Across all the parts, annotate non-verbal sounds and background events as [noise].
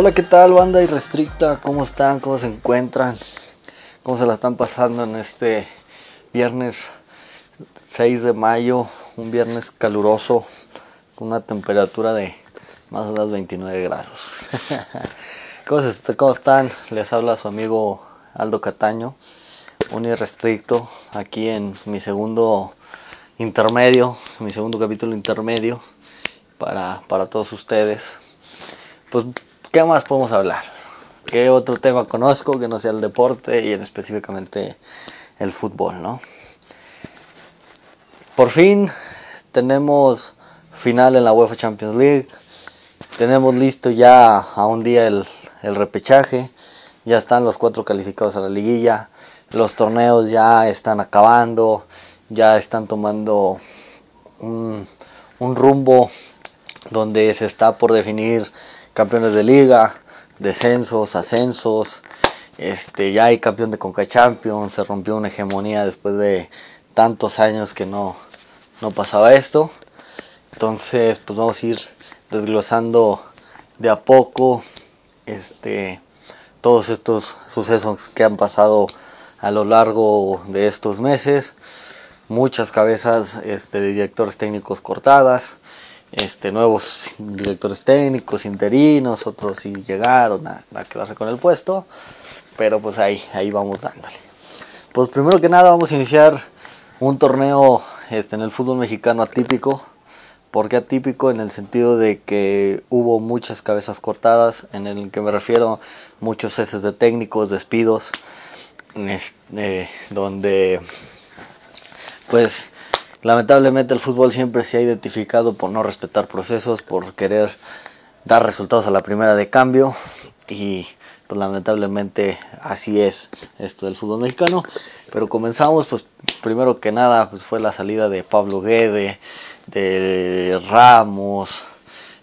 Hola, ¿qué tal banda irrestricta? ¿Cómo están? ¿Cómo se encuentran? ¿Cómo se la están pasando en este viernes 6 de mayo? Un viernes caluroso con una temperatura de más o menos 29 grados. [laughs] ¿Cómo, están? Les habla su amigo Aldo Cataño, un irrestricto, aquí en mi segundo intermedio, mi segundo capítulo intermedio para, para todos ustedes. Pues ¿Qué más podemos hablar? ¿Qué otro tema conozco que no sea el deporte y en específicamente el fútbol, no? Por fin tenemos final en la UEFA Champions League. Tenemos listo ya a un día el, repechaje. Ya están los cuatro calificados a la liguilla. Los torneos ya están acabando. Ya están tomando un, un rumbo donde se está por definir campeones de liga, descensos, ascensos, este, ya hay campeón de Conca Champions, se rompió una hegemonía después de tantos años que no, no pasaba esto. Entonces, pues vamos a ir desglosando de a poco este, todos estos sucesos que han pasado a lo largo de estos meses. Muchas cabezas este, de directores técnicos cortadas, este, nuevos directores técnicos, interinos, otros sí llegaron a, quedarse con el puesto, pero pues ahí, ahí vamos dándole. Pues primero que nada vamos a iniciar un torneo este, en el fútbol mexicano atípico. ¿Por qué atípico? En el sentido de que hubo muchas cabezas cortadas, en el que me refiero muchos ceses de técnicos, despidos, este, donde pues Lamentablemente el fútbol siempre se ha identificado por no respetar procesos, por querer dar resultados a la primera de cambio y pues lamentablemente así es esto del fútbol mexicano. Pero comenzamos pues primero que nada pues fue la salida de Pablo Guede, de Ramos,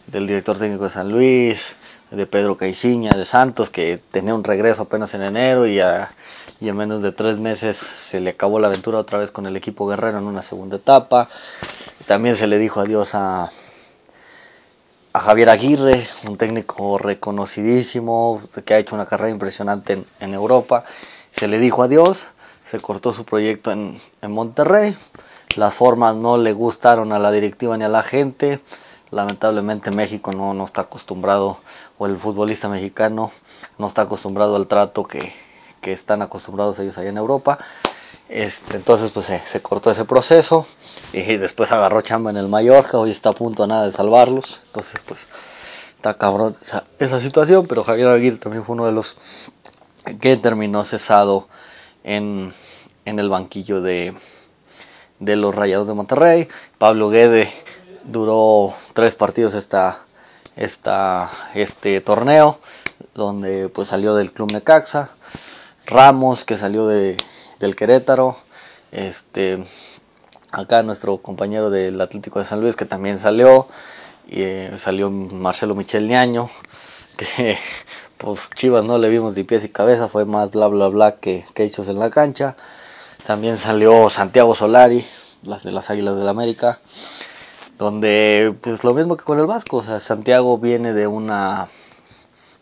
del director técnico de San Luis, de Pedro Caiciña, de Santos que tenía un regreso apenas en enero y a y en menos de tres meses se le acabó la aventura otra vez con el equipo guerrero en una segunda etapa. También se le dijo adiós a, a Javier Aguirre, un técnico reconocidísimo que ha hecho una carrera impresionante en, Europa. Se le dijo adiós, se cortó su proyecto en, en Monterrey. Las formas no le gustaron a la directiva ni a la gente. Lamentablemente México no, no está acostumbrado, o el futbolista mexicano no está acostumbrado al trato que, que están acostumbrados ellos allá en Europa. Este, entonces pues se, cortó ese proceso y después agarró chamba en el Mallorca, hoy está a punto a nada de salvarlos. Entonces pues está cabrón esa, situación, pero Javier Aguirre también fue uno de los que terminó cesado en, en el banquillo de, de los Rayados de Monterrey. Pablo Guede duró tres partidos esta, esta, este torneo, donde pues salió del club Necaxa, Ramos, que salió de, del Querétaro. Este, acá nuestro compañero del Atlético de San Luis, que también salió. Y, eh, salió Marcelo Michel Ñaño, [laughs] que pues Chivas no le vimos de pies y cabeza, fue más bla bla bla que, que hechos en la cancha. También salió Santiago Solari, las de las Águilas del la América, donde pues lo mismo que con el Vasco, o sea, Santiago viene de una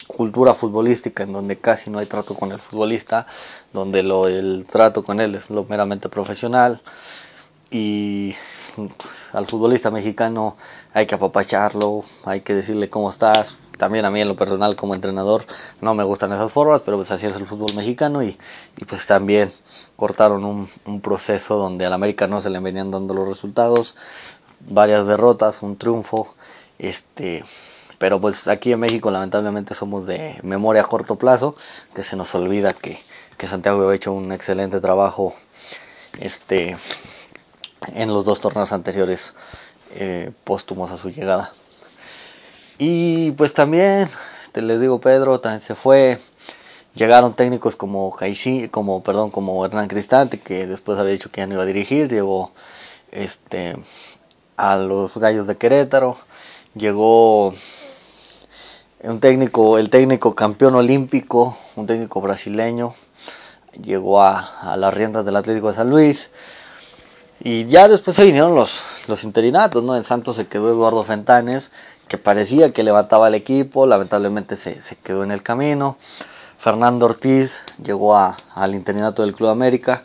cultura futbolística en donde casi no hay trato con el futbolista, donde lo, el trato con él es lo meramente profesional y pues, al futbolista mexicano hay que apapacharlo, hay que decirle cómo estás. También a mí en lo personal como entrenador no me gustan esas formas, pero pues así es el fútbol mexicano y, y pues también cortaron un, un proceso donde al América no se le venían dando los resultados, varias derrotas, un triunfo, este pero pues aquí en México lamentablemente somos de memoria a corto plazo, que se nos olvida que, Santiago ha hecho un excelente trabajo este, en los dos torneos anteriores eh, póstumos a su llegada. Y pues también, te les digo, Pedro también se fue. Llegaron técnicos como Caixi, como perdón, como Hernán Cristante, que después había dicho que ya no iba a dirigir, llegó este a los Gallos de Querétaro, llegó un técnico, el técnico campeón olímpico, un técnico brasileño, llegó a, las riendas del Atlético de San Luis. Y ya después se vinieron los, los interinatos, ¿no? En Santos se quedó Eduardo Fentanes, que parecía que levantaba el equipo, lamentablemente se, quedó en el camino. Fernando Ortiz llegó a, al interinato del Club América,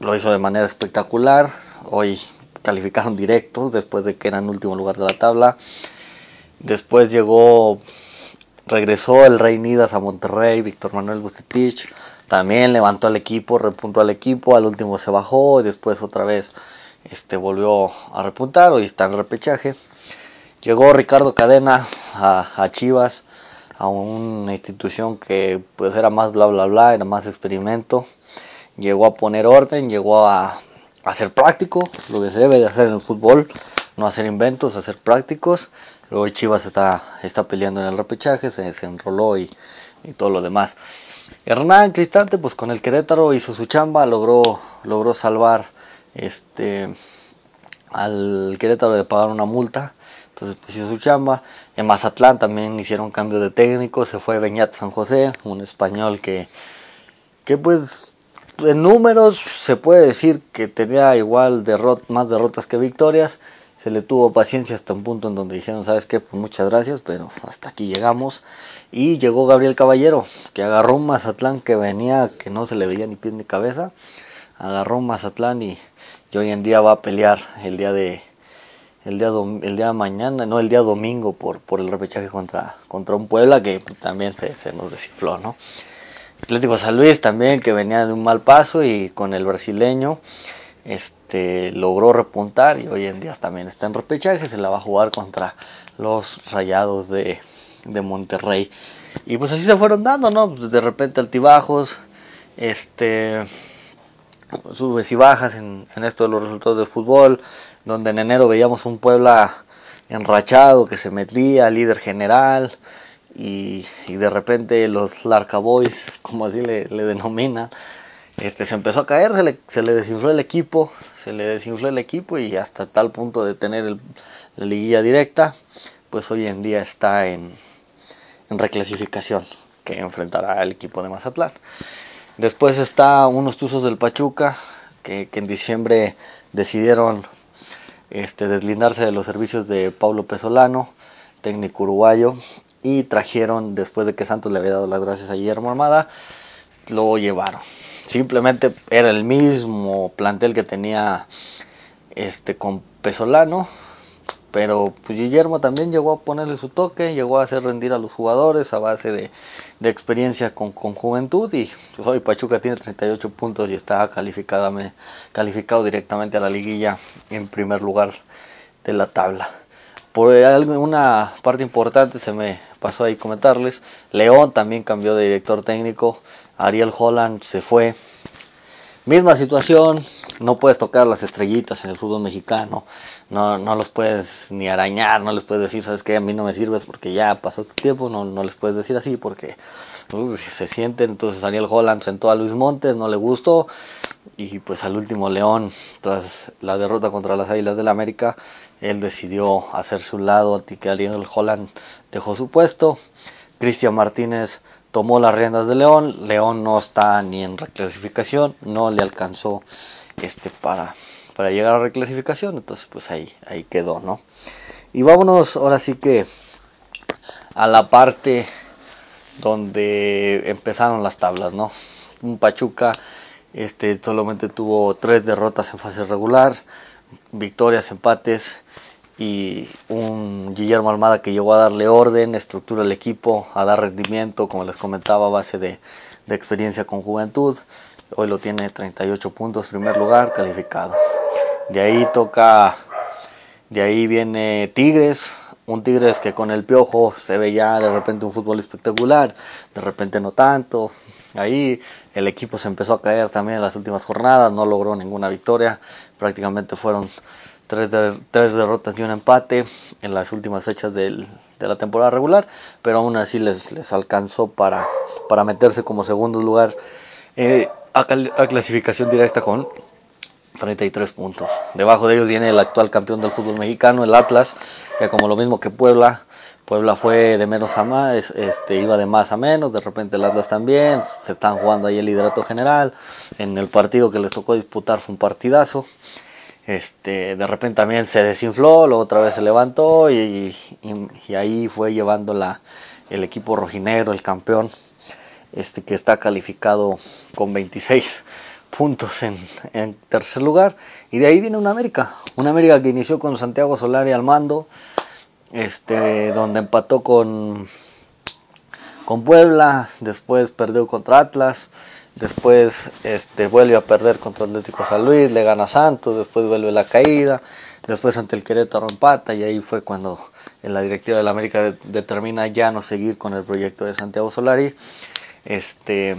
lo hizo de manera espectacular. Hoy calificaron directos después de que eran último lugar de la tabla. Después llegó, regresó el Rey Nidas a Monterrey, Víctor Manuel Bucetich. También levantó al equipo, repuntó al equipo, al último se bajó y después otra vez este, volvió a repuntar, hoy está en repechaje. Llegó Ricardo Cadena a, Chivas, a una institución que pues era más bla bla bla, era más experimento. Llegó a poner orden, llegó a, hacer práctico, lo que se debe de hacer en el fútbol, no hacer inventos, hacer prácticos. Luego Chivas está, está peleando en el repechaje, se, se enroló y, y, todo lo demás. Hernán Cristante, pues con el Querétaro hizo su chamba, logró, logró salvar este al Querétaro de pagar una multa. Entonces pues hizo su chamba. En Mazatlán también hicieron cambio de técnico. Se fue Beñat San José, un español que, que pues en números se puede decir que tenía igual más derrotas que victorias. Se le tuvo paciencia hasta un punto en donde dijeron, ¿sabes qué? Pues muchas gracias, pero hasta aquí llegamos. Y llegó Gabriel Caballero, que agarró un Mazatlán que venía, que no se le veía ni pies ni cabeza. Agarró un Mazatlán y, hoy en día va a pelear el día de el día el día de mañana, no el día domingo por, por el repechaje contra, contra un Puebla que también se, se nos desinfló, ¿no? Atlético San Luis también que venía de un mal paso y con el brasileño este logró repuntar y hoy en día también está en repechaje, se la va a jugar contra los Rayados de, de Monterrey. Y pues así se fueron dando, ¿no? De repente altibajos, este subes y bajas en, en esto de los resultados del fútbol, donde en enero veíamos un Puebla enrachado que se metía, líder general, y, de repente los Larca Boys, como así le, denominan, este, se empezó a caer, se le, le desinfló el equipo, se le desinfló el equipo y hasta tal punto de tener el, la liguilla directa, pues hoy en día está en, reclasificación que enfrentará al equipo de Mazatlán. Después está unos Tuzos del Pachuca que, que en diciembre decidieron este, deslindarse de los servicios de Pablo Pesolano, técnico uruguayo, y trajeron, después de que Santos le había dado las gracias a Guillermo Armada, lo llevaron. Simplemente era el mismo plantel que tenía este con Pesolano, pero pues Guillermo también llegó a ponerle su toque, llegó a hacer rendir a los jugadores a base de, de experiencia con, con, juventud y pues, hoy Pachuca tiene 38 puntos y está calificado, calificado directamente a la liguilla en primer lugar de la tabla. Por una parte importante se me pasó ahí comentarles. León también cambió de director técnico. Ariel Holland se fue. Misma situación, no puedes tocar las estrellitas en el fútbol mexicano, no, no los puedes ni arañar, no les puedes decir, sabes que a mí no me sirves porque ya pasó tu tiempo, no, no les puedes decir así porque se sienten. Entonces Ariel Holland sentó a Luis Montes, no le gustó, y pues al último León, tras la derrota contra las Águilas del la América, él decidió hacerse un lado anti que Ariel Holland dejó su puesto. Cristian Martínez tomó las riendas de León. León no está ni en reclasificación, no le alcanzó este para, para llegar a reclasificación, entonces pues ahí, ahí quedó, ¿no? Y vámonos ahora sí que a la parte donde empezaron las tablas, ¿no? Un Pachuca este solamente tuvo tres derrotas en fase regular, victorias, empates y un Guillermo Almada que llegó a darle orden, estructura al equipo, a dar rendimiento, como les comentaba, a base de, experiencia con juventud. Hoy lo tiene 38 puntos, primer lugar, calificado. De ahí toca, de ahí viene Tigres, un Tigres que con el piojo se ve ya de repente un fútbol espectacular, de repente no tanto. Ahí el equipo se empezó a caer también en las últimas jornadas, no logró ninguna victoria, prácticamente fueron tres, derrotas y un empate en las últimas fechas de la temporada regular, pero aún así les, les alcanzó para, para meterse como segundo lugar eh, a, clasificación directa con 33 puntos. Debajo de ellos viene el actual campeón del fútbol mexicano, el Atlas, que como lo mismo que Puebla, Puebla fue de menos a más, este, iba de más a menos, de repente el Atlas también, se están jugando ahí el liderato general, en el partido que les tocó disputar fue un partidazo, este, de repente también se desinfló, luego otra vez se levantó y, ahí fue llevando la, el equipo rojinegro, el campeón, este, que está calificado con 26 puntos en, en, tercer lugar. Y de ahí viene una América. Una América que inició con Santiago Solari al mando. Este, donde empató con, con Puebla. Después perdió contra Atlas. Después este, vuelve a perder contra Atlético San Luis. Le gana Santos. Después vuelve la caída. Después ante el Querétaro empata. Y ahí fue cuando en la directiva de la América determina ya no seguir con el proyecto de Santiago Solari. Este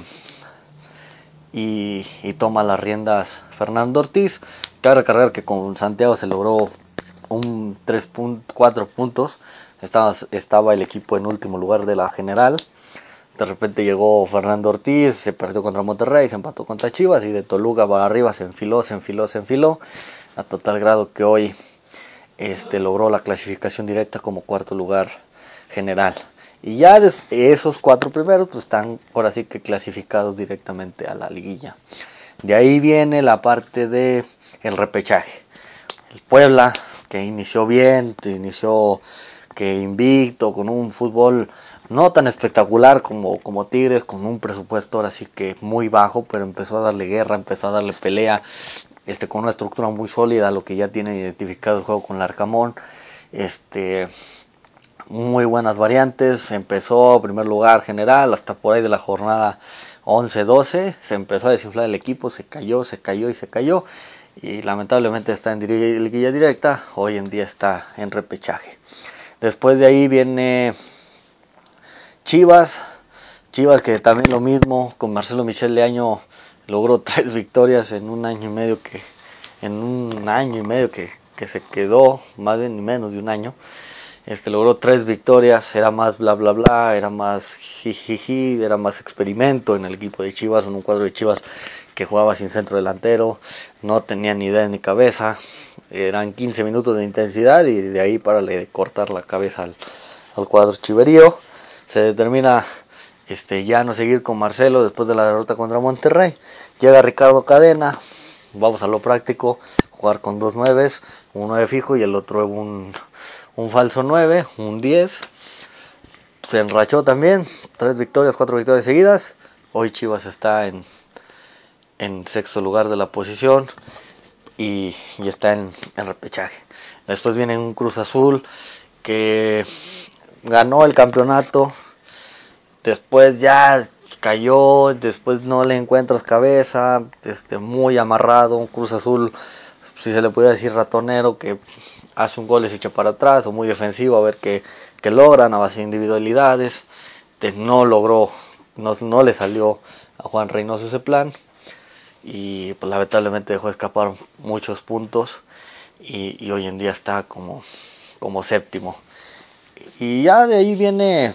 y, toma las riendas Fernando Ortiz. Cabe recordar que con Santiago se logró un 3 4 puntos. Estaba, estaba el equipo en último lugar de la general. De repente llegó Fernando Ortiz, se perdió contra Monterrey, se empató contra Chivas y de Toluca para arriba se enfiló, se enfiló, se enfiló, a total grado que hoy este, logró la clasificación directa como cuarto lugar general. Y ya esos cuatro primeros pues están ahora sí que clasificados directamente a la liguilla. De ahí viene la parte de repechaje. El Puebla que inició bien, inició que invicto con un fútbol no tan espectacular como, como Tigres, con un presupuesto ahora sí que muy bajo, pero empezó a darle guerra, empezó a darle pelea, este, con una estructura muy sólida, lo que ya tiene identificado el juego con el Arcamón. Este, muy buenas variantes. Empezó primer lugar general hasta por ahí de la jornada 11-12. Se empezó a desinflar el equipo, se cayó, se cayó y se cayó. Y lamentablemente está en liguilla directa. Hoy en día está en repechaje. Después de ahí viene Chivas. Chivas que también lo mismo con Marcelo Michel de año logró [laughs] tres victorias en un año y medio que en un año y medio que, que se quedó más ni menos de un año este, logró tres victorias, era más bla bla bla, era más jijiji, era más experimento en el equipo de Chivas, en un cuadro de Chivas que jugaba sin centro delantero, no tenía ni idea ni cabeza, eran 15 minutos de intensidad y de ahí para le cortar la cabeza al, cuadro chiverío. Se determina este, ya no seguir con Marcelo después de la derrota contra Monterrey. Llega Ricardo Cadena, vamos a lo práctico, jugar con dos nueves, uno de fijo y el otro un un falso 9, un 10. Se enrachó también, tres victorias, cuatro victorias seguidas. Hoy Chivas está en, en sexto lugar de la posición y, está en, repechaje. Después viene un Cruz Azul que ganó el campeonato. Después ya cayó, después no le encuentras cabeza, este, muy amarrado, un Cruz Azul, si se le puede decir ratonero, que hace un gol y se echa para atrás, o muy defensivo, a ver qué, logran a base de individualidades. no logró, no, no, le salió a Juan Reynoso ese plan y pues lamentablemente dejó escapar muchos puntos y, hoy en día está como, como séptimo. Y ya de ahí viene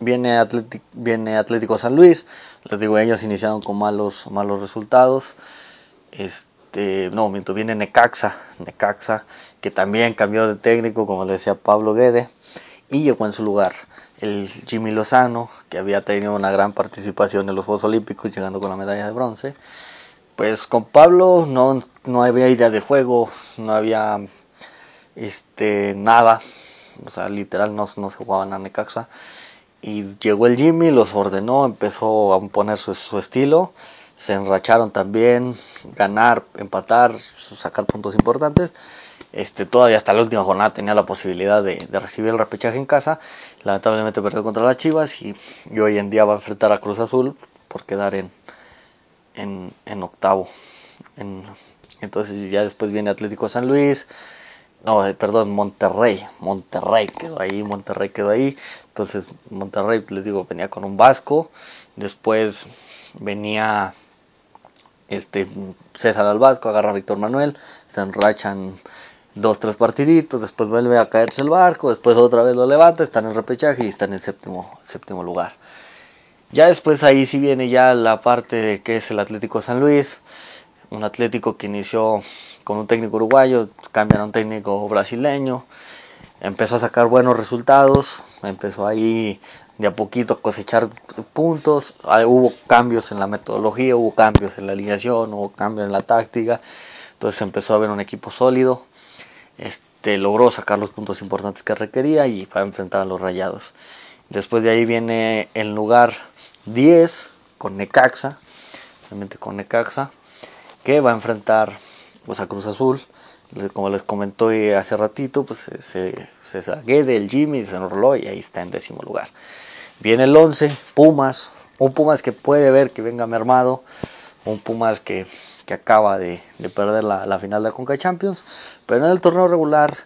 viene Atlético, viene Atlético San Luis. Les digo, ellos iniciaron con malos, malos resultados. Este, no, miento, viene Necaxa, Necaxa, que también cambió de técnico, como decía Pablo Guede, y llegó en su lugar el Jimmy Lozano, que había tenido una gran participación en los Juegos Olímpicos, llegando con la medalla de bronce. Pues con Pablo no, no había idea de juego, no había este, nada, o sea, literal no, no se jugaban a Necaxa. Y llegó el Jimmy, los ordenó, empezó a poner su, su estilo se enracharon también, ganar, empatar, sacar puntos importantes. Este, todavía hasta la última jornada tenía la posibilidad de, recibir el repechaje en casa. Lamentablemente perdió contra las Chivas y, hoy en día va a enfrentar a Cruz Azul por quedar en, en, octavo. entonces ya después viene Atlético San Luis. No, eh, perdón, Monterrey. Monterrey quedó ahí, Monterrey quedó ahí. Entonces Monterrey, les digo, venía con un Vasco. Después venía este César Albasco agarra a Víctor Manuel, se enrachan dos, tres partiditos, después vuelve a caerse el barco, después otra vez lo levanta, está en repechaje y está en séptimo, séptimo lugar. Ya después ahí sí viene ya la parte que es el Atlético San Luis, un Atlético que inició con un técnico uruguayo, cambian a un técnico brasileño, empezó a sacar buenos resultados, empezó ahí de a poquito a cosechar puntos, ah, hubo cambios en la metodología, hubo cambios en la alineación, hubo cambios en la táctica, entonces empezó a ver un equipo sólido, este, logró sacar los puntos importantes que requería y para enfrentar a los rayados. Después de ahí viene el lugar 10 con Necaxa, con Necaxa, que va a enfrentar pues, a Cruz Azul. Como les comentó hace ratito, pues se, se del Jimmy, se enroló y ahí está en décimo lugar. Viene el 11, Pumas, un Pumas que puede ver que venga mermado, un Pumas que, que acaba de, de perder la, la, final de la Conca Champions, pero en el torneo regular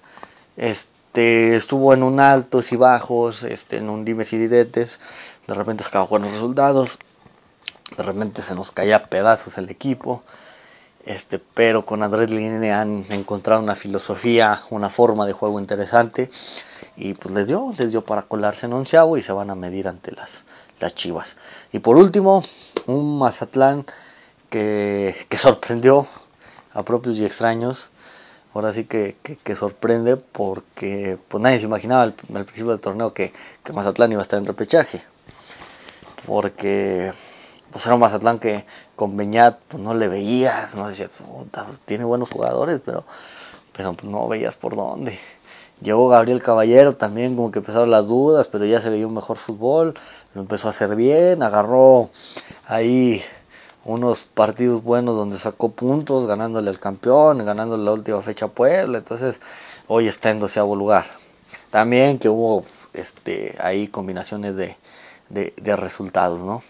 este, estuvo en un altos y bajos, este, en un dimes y diretes, de repente sacaba buenos resultados, de repente se nos caía pedazos el equipo, este, pero con Andrés Line han encontrado una filosofía, una forma de juego interesante y pues les dio, les dio para colarse en onceavo y se van a medir ante las, las Chivas. Y por último, un Mazatlán que, que sorprendió a propios y extraños. Ahora sí que, que, sorprende porque pues nadie se imaginaba al, principio del torneo que, que Mazatlán iba a estar en repechaje. Porque pues era un Mazatlán que con Beñat pues no le veías, no decía, pues, tiene buenos jugadores, pero, pero pues, no veías por dónde. Llegó Gabriel Caballero también, como que empezaron las dudas, pero ya se veía un mejor fútbol, lo empezó a hacer bien, agarró ahí unos partidos buenos donde sacó puntos, ganándole al campeón, ganándole la última fecha a Puebla, entonces hoy está en doceavo lugar. También que hubo este ahí combinaciones de, de, de resultados, ¿no?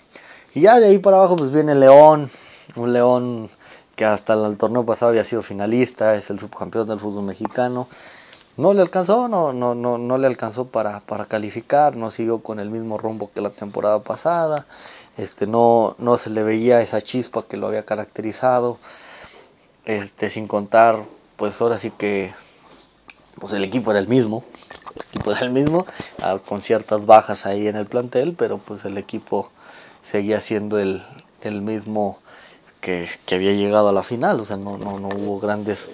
Y ya de ahí para abajo pues viene León, un León que hasta el torneo pasado había sido finalista, es el subcampeón del fútbol mexicano. No le alcanzó, no, no, no, no le alcanzó para, para calificar, no siguió con el mismo rumbo que la temporada pasada, este, no, no se le veía esa chispa que lo había caracterizado, este, sin contar, pues ahora sí que pues el equipo era el mismo, el equipo era el mismo, con ciertas bajas ahí en el plantel, pero pues el equipo seguía siendo el, el mismo que, que, había llegado a la final, o sea, no, no, no hubo grandes,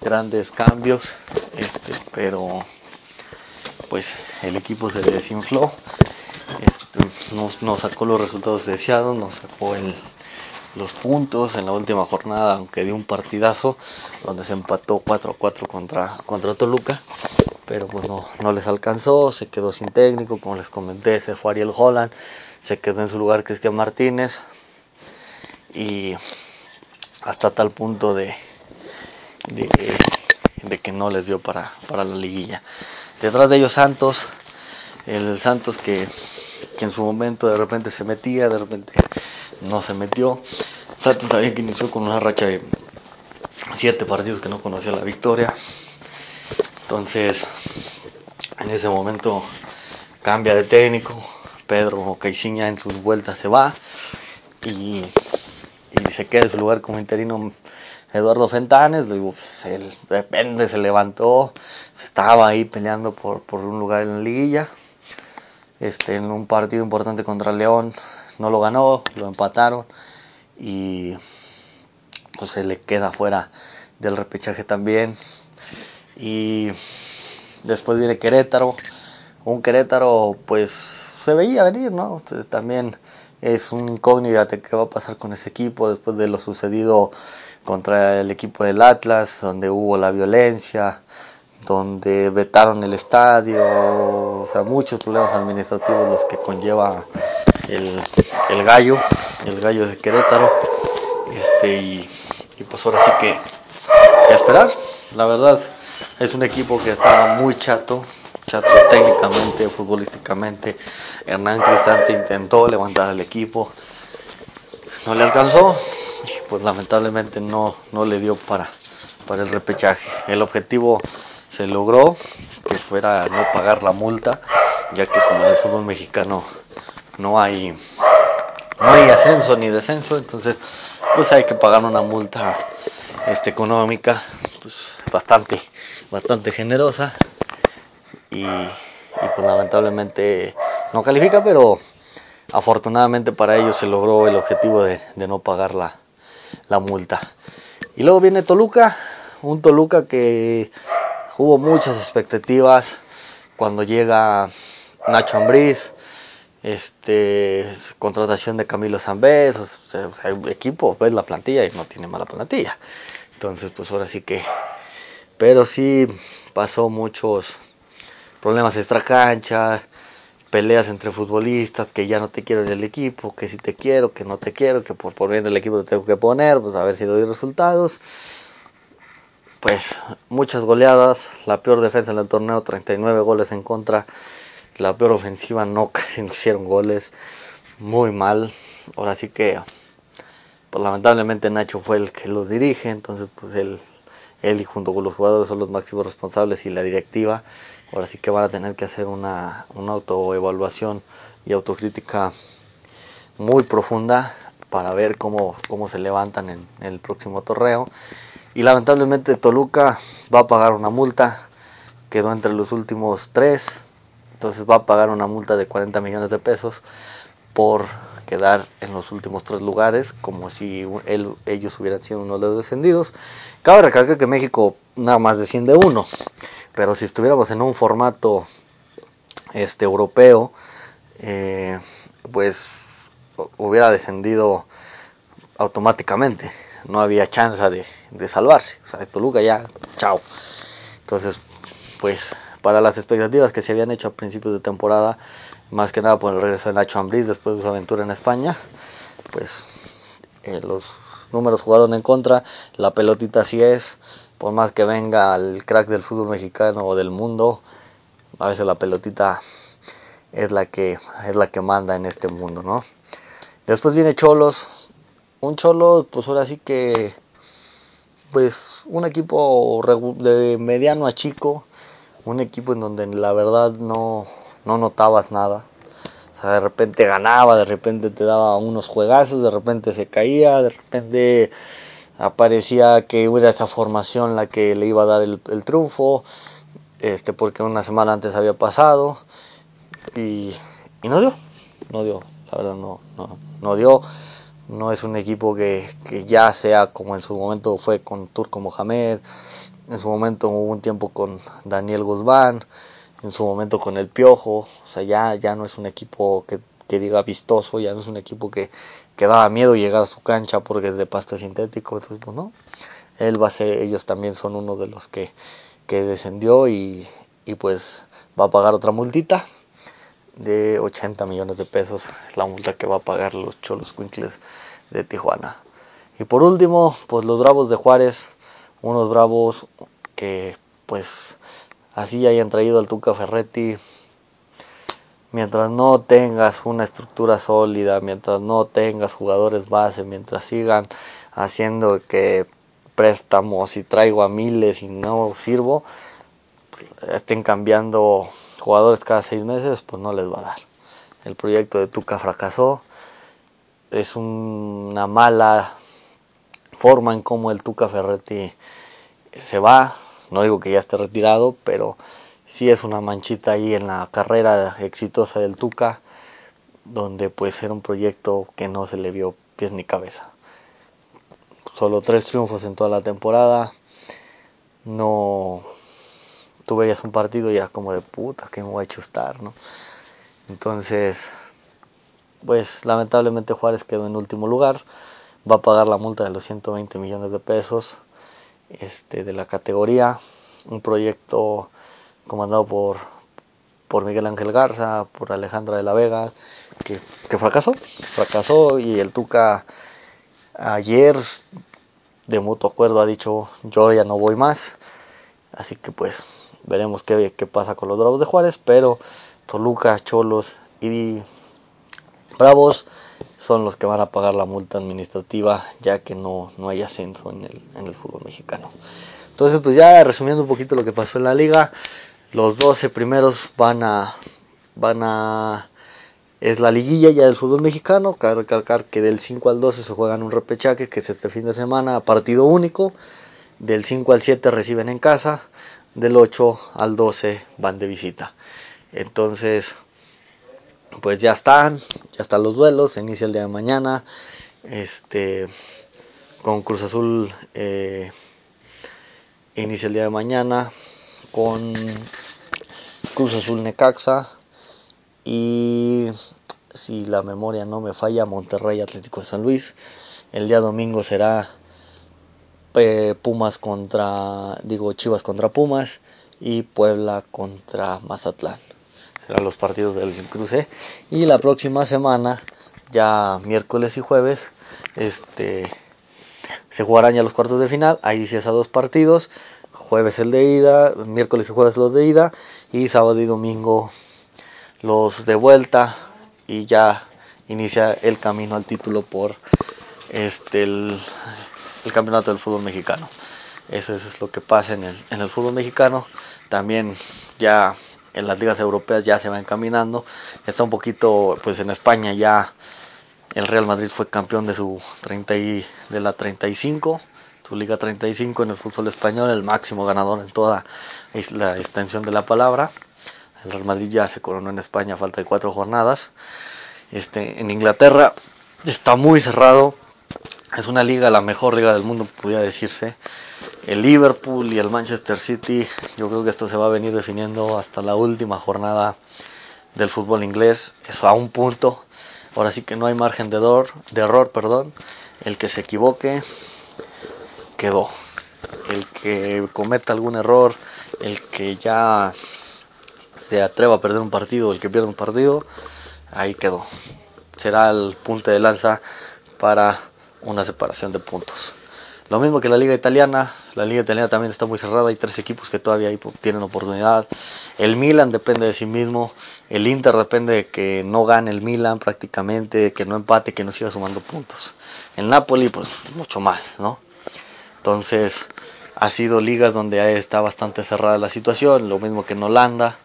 grandes cambios, este, pero pues el equipo se desinfló, este, no, no, sacó los resultados deseados, no sacó los puntos en la última jornada, aunque dio un partidazo donde se empató 4 a 4 contra, contra Toluca, pero pues no, no les alcanzó, se quedó sin técnico, como les comenté, se fue Ariel Holland, se quedó en su lugar Cristian Martínez y hasta tal punto de, de, de, que no les dio para, para la liguilla. Detrás de ellos Santos, el Santos que, que en su momento de repente se metía, de repente no se metió. Santos sabía que inició con una racha de siete partidos que no conocía la victoria. Entonces, en ese momento cambia de técnico, Pedro Caixinha en sus vueltas se va y, se queda en su lugar como interino Eduardo Fentanes, digo, pues él depende, se levantó, se estaba ahí peleando por, por un lugar en la liguilla, este, en un partido importante contra León, no lo ganó, lo empataron y pues se le queda fuera del repechaje también y después viene Querétaro, un Querétaro pues se veía venir, ¿no? También es un incógnita qué va a pasar con ese equipo después de lo sucedido contra el equipo del Atlas, donde hubo la violencia, donde vetaron el estadio, o sea, muchos problemas administrativos los que conlleva el, el gallo, el gallo de Querétaro, este, y, pues ahora sí que, que esperar, la verdad, es un equipo que está muy chato, chato técnicamente, futbolísticamente. Hernán Cristante intentó levantar al equipo, no le alcanzó, y pues lamentablemente no, no le dio para, para el repechaje. El objetivo se logró, que fuera no pagar la multa, ya que como en el fútbol mexicano no hay, no hay ascenso ni descenso, entonces pues hay que pagar una multa este, económica pues bastante, bastante generosa y, pues lamentablemente no califica, pero afortunadamente para ellos se logró el objetivo de, no pagar la, la multa. Y luego viene Toluca, un Toluca que hubo muchas expectativas cuando llega Nacho Ambriz, este contratación de Camilo Zambés, o sea, el equipo, ves la plantilla y no tiene mala plantilla. Entonces, pues ahora sí que pero sí pasó muchos problemas extra cancha, peleas entre futbolistas, que ya no te quiero en el equipo, que si te quiero, que no te quiero, que por, bien del equipo te tengo que poner, pues a ver si doy resultados pues muchas goleadas, la peor defensa en el torneo, 39 goles en contra, la peor ofensiva, no [laughs] casi no hicieron goles, muy mal, ahora sí que, pues lamentablemente Nacho fue el que los dirige, entonces pues él, él y junto con los jugadores son los máximos responsables y la directiva, ahora sí que van a tener que hacer una, una autoevaluación y autocrítica muy profunda para ver cómo, cómo se levantan en el próximo torneo y lamentablemente Toluca va a pagar una multa, quedó entre los últimos tres, entonces va a pagar una multa de 40 millones de pesos por quedar en los últimos tres lugares, como si ellos hubieran sido uno de los descendidos. Cabe recalcar que México nada más desciende uno, pero si estuviéramos en un formato este europeo, eh, pues hubiera descendido automáticamente no había chance de, de salvarse. O sea, Toluca ya, chao. Entonces, pues para las expectativas que se habían hecho a principios de temporada, más que nada por el regreso de Nacho Ambriz después de su aventura en España, pues eh, los números jugaron en contra, la pelotita así es, por más que venga el crack del fútbol mexicano o del mundo, a veces la pelotita es la que es la que manda en este mundo, ¿no? Después viene Cholos, un Cholo, pues ahora sí que, pues un equipo de mediano a chico, un equipo en donde la verdad no, no notabas nada. O sea, de repente ganaba, de repente te daba unos juegazos, de repente se caía, de repente aparecía que era esa formación la que le iba a dar el, triunfo, este, porque una semana antes había pasado y, y no dio, no dio, la verdad no, no, no dio no es un equipo que, ya sea como en su momento fue con Turco Mohamed, en su momento hubo un tiempo con Daniel Guzmán, en su momento con el Piojo, o sea, ya, ya no es un equipo que, diga vistoso, ya no es un equipo que, que daba miedo llegar a su cancha porque es de pasto sintético, entonces pues no, él va a ser, ellos también son uno de los que, que descendió y, y pues va a pagar otra multita de 80 millones de pesos, es la multa que va a pagar los Cholos Quincles de Tijuana. Y por último, pues los Bravos de Juárez, unos Bravos que pues así hayan traído al Tuca Ferretti. Mientras no tengas una estructura sólida, mientras no tengas jugadores base, mientras sigan haciendo que préstamos y traigo a miles y no sirvo, estén cambiando jugadores cada seis meses, pues no les va a dar. El proyecto de Tuca fracasó es una mala forma en cómo el Tuca Ferretti se va. No digo que ya esté retirado, pero sí es una manchita ahí en la carrera exitosa del Tuca, donde pues era un proyecto que no se le vio pies ni cabeza. Solo tres triunfos en toda la temporada. No tú veías un partido y era como de puta, que me voy a chustar, ¿no? Entonces, pues lamentablemente Juárez quedó en último lugar, va a pagar la multa de los 120 millones de pesos este, de la categoría, un proyecto comandado por, por Miguel Ángel Garza, por Alejandra de la Vega, que, que fracasó, fracasó. Y el Tuca ayer de mutuo acuerdo ha dicho yo ya no voy más, así que pues veremos qué, qué pasa con los Bravos de Juárez, pero Toluca, Cholos y Bravos son los que van a pagar la multa administrativa ya que no, no hay ascenso en el, en el fútbol mexicano. Entonces, pues ya resumiendo un poquito lo que pasó en la liga, los 12 primeros van a van a es la liguilla ya del fútbol mexicano, recalcar que del 5 al 12 se juegan un repechaje que es este fin de semana, partido único, Del 5 al 7 reciben en casa. Del 8 al 12 van de visita. Entonces, pues ya están, ya están los duelos. Se inicia el día de mañana. Este, con Cruz Azul eh, inicia el día de mañana. Con Cruz Azul Necaxa. Y si la memoria no me falla, Monterrey Atlético de San Luis. El día domingo será eh, Pumas contra, digo Chivas contra Pumas y Puebla contra Mazatlán. Serán los partidos del cruce. Y la próxima semana, ya miércoles y jueves, este se jugarán ya los cuartos de final. Ahí sí es a dos partidos. Jueves el de ida, miércoles y jueves los de ida. Y sábado y domingo los de vuelta y ya inicia el camino al título por este el, campeonato del fútbol mexicano. Eso, es lo que pasa en el, el fútbol mexicano. También ya en las ligas europeas ya se va encaminando. Está un poquito, pues en España ya el Real Madrid fue campeón de su 30 y, de la 35, su liga 35 en el fútbol español, el máximo ganador en toda la extensión de la palabra. El Real Madrid ya se coronó en España falta de cuatro jornadas. Este, en Inglaterra está muy cerrado. Es una liga, la mejor liga del mundo, podría decirse. El Liverpool y el Manchester City, yo creo que esto se va a venir definiendo hasta la última jornada del fútbol inglés. Eso a un punto. Ahora sí que no hay margen de error, de error, perdón. El que se equivoque quedó. El que cometa algún error, el que ya se atreva a perder un partido, el que pierde un partido, ahí quedó. Será el punto de lanza para una separación de puntos. Lo mismo que la liga italiana, la liga italiana también está muy cerrada, hay tres equipos que todavía tienen oportunidad. El Milan depende de sí mismo, el Inter depende de que no gane el Milan prácticamente, que no empate, que no siga sumando puntos. El Napoli pues mucho más, ¿no? Entonces ha sido ligas donde está bastante cerrada la situación, lo mismo que en Holanda,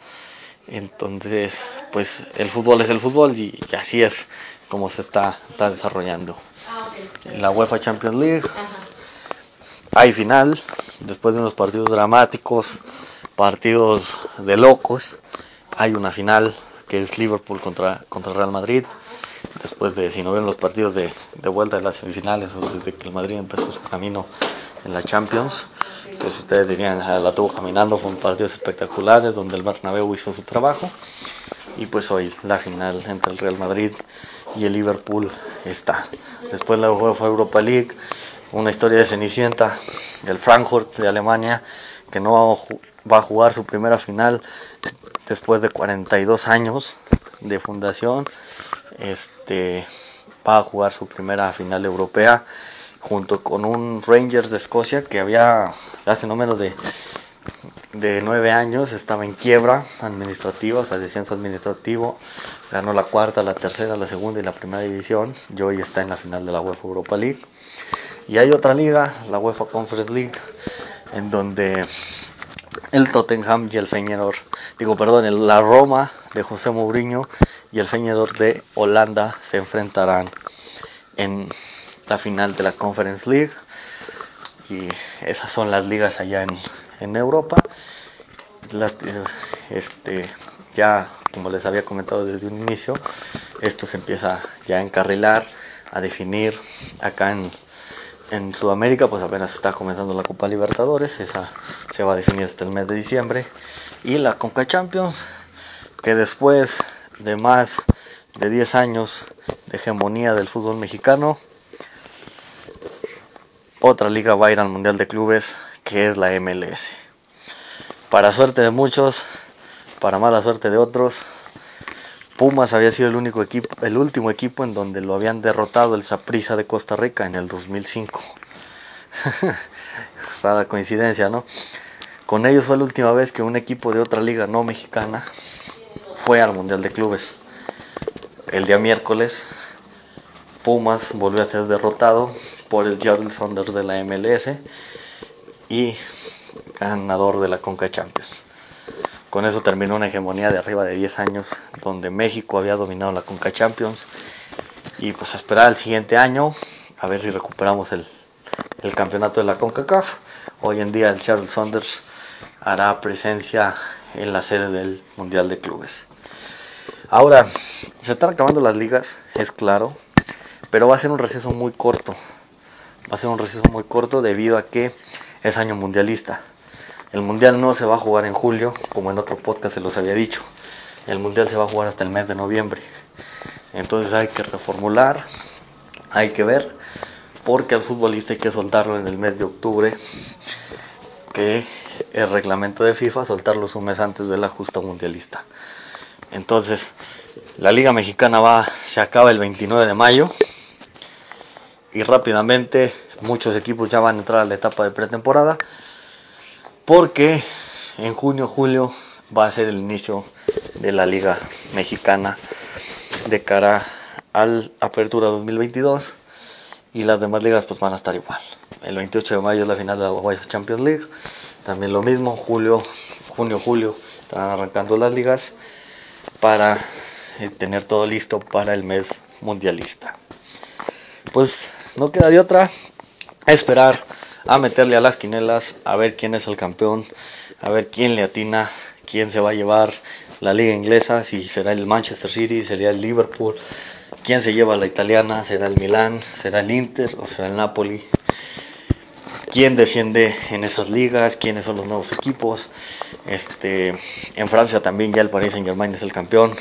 entonces, pues el fútbol es el fútbol y, así es como se está, desarrollando. En la UEFA Champions League. Hay final, después de unos partidos dramáticos, partidos de locos, hay una final que es Liverpool contra, contra Real Madrid. Después de, si no ven los partidos de, de vuelta de las semifinales, desde que el Madrid empezó su camino en la Champions, pues ustedes dirían, ah, la tuvo caminando, fueron partidos espectaculares donde el Bernabéu hizo su trabajo y pues hoy la final entre el Real Madrid y el Liverpool está. Después la UEFA Europa League, una historia de Cenicienta, el Frankfurt de Alemania que no va a jugar su primera final después de 42 años de fundación, este va a jugar su primera final europea junto con un Rangers de Escocia que había hace no menos de, de nueve años estaba en quiebra administrativa, o sea, descenso administrativo, ganó la cuarta, la tercera, la segunda y la primera división, y hoy está en la final de la UEFA Europa League. Y hay otra liga, la UEFA Conference League, en donde el Tottenham y el Feyenoord, digo perdón, la Roma de José Mourinho y el Feyenoord de Holanda se enfrentarán en la final de la Conference League. Y esas son las ligas allá en, en Europa. este, ya, como les había comentado desde un inicio, esto se empieza ya a encarrilar, a definir acá en, Sudamérica, pues apenas está comenzando la Copa Libertadores, esa se va a definir hasta el mes de diciembre. Y la Conca Champions, que después de más de 10 años de hegemonía del fútbol mexicano, otra liga va a ir al Mundial de Clubes, que es la MLS. Para suerte de muchos, para mala suerte de otros, Pumas había sido el único equipo, el último equipo en donde lo habían derrotado el Saprissa de Costa Rica en el 2005. [laughs] Rara coincidencia, ¿no? Con ellos fue la última vez que un equipo de otra liga no mexicana fue al Mundial de Clubes. El día miércoles, Pumas volvió a ser derrotado por el Seattle Saunders de la MLS y ganador de la Conca Champions. Con eso terminó una hegemonía de arriba de 10 años donde México había dominado la Conca Champions y pues esperar el siguiente año a ver si recuperamos el, el campeonato de la CONCACAF hoy en día el Seattle Saunders hará presencia en la sede del Mundial de Clubes. Ahora, se están acabando las ligas, es claro, pero va a ser un receso muy corto. Va a ser un receso muy corto debido a que es año mundialista. El mundial no se va a jugar en julio, como en otro podcast se los había dicho. El mundial se va a jugar hasta el mes de noviembre. Entonces hay que reformular, hay que ver, porque al futbolista hay que soltarlo en el mes de octubre, que el reglamento de FIFA soltarlos un mes antes de la justa mundialista. Entonces, la Liga Mexicana va, se acaba el 29 de mayo y rápidamente muchos equipos ya van a entrar a la etapa de pretemporada porque en junio, julio va a ser el inicio de la Liga Mexicana de cara al Apertura 2022 y las demás ligas pues van a estar igual. El 28 de mayo es la final de la UEFA Champions League, también lo mismo, julio, junio, julio están arrancando las ligas para eh, tener todo listo para el mes mundialista. Pues no queda de otra esperar a meterle a las quinelas, a ver quién es el campeón, a ver quién le atina, quién se va a llevar la liga inglesa, si será el Manchester City, sería el Liverpool, quién se lleva la italiana, será el Milan, será el Inter o será el Napoli, quién desciende en esas ligas, quiénes son los nuevos equipos. Este, en Francia también ya el Paris Saint Germain es el campeón.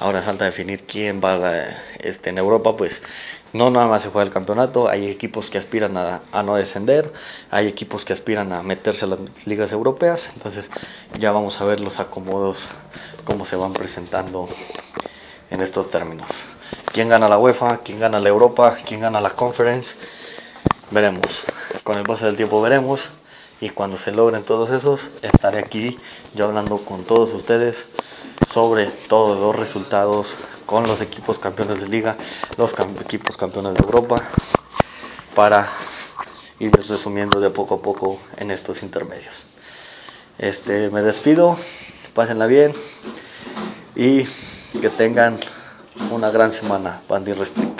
Ahora falta definir quién va a, este, en Europa, pues no nada más se juega el campeonato, hay equipos que aspiran a, no descender, hay equipos que aspiran a meterse a las ligas europeas, entonces ya vamos a ver los acomodos, cómo se van presentando en estos términos. ¿Quién gana la UEFA? ¿Quién gana la Europa? ¿Quién gana la Conference? Veremos. Con el paso del tiempo veremos. Y cuando se logren todos esos, estaré aquí yo hablando con todos ustedes sobre todos los resultados con los equipos campeones de liga, los equipos campeones de Europa, para ir resumiendo de poco a poco en estos intermedios. Este, me despido, pásenla bien y que tengan una gran semana, Bandy Restrict.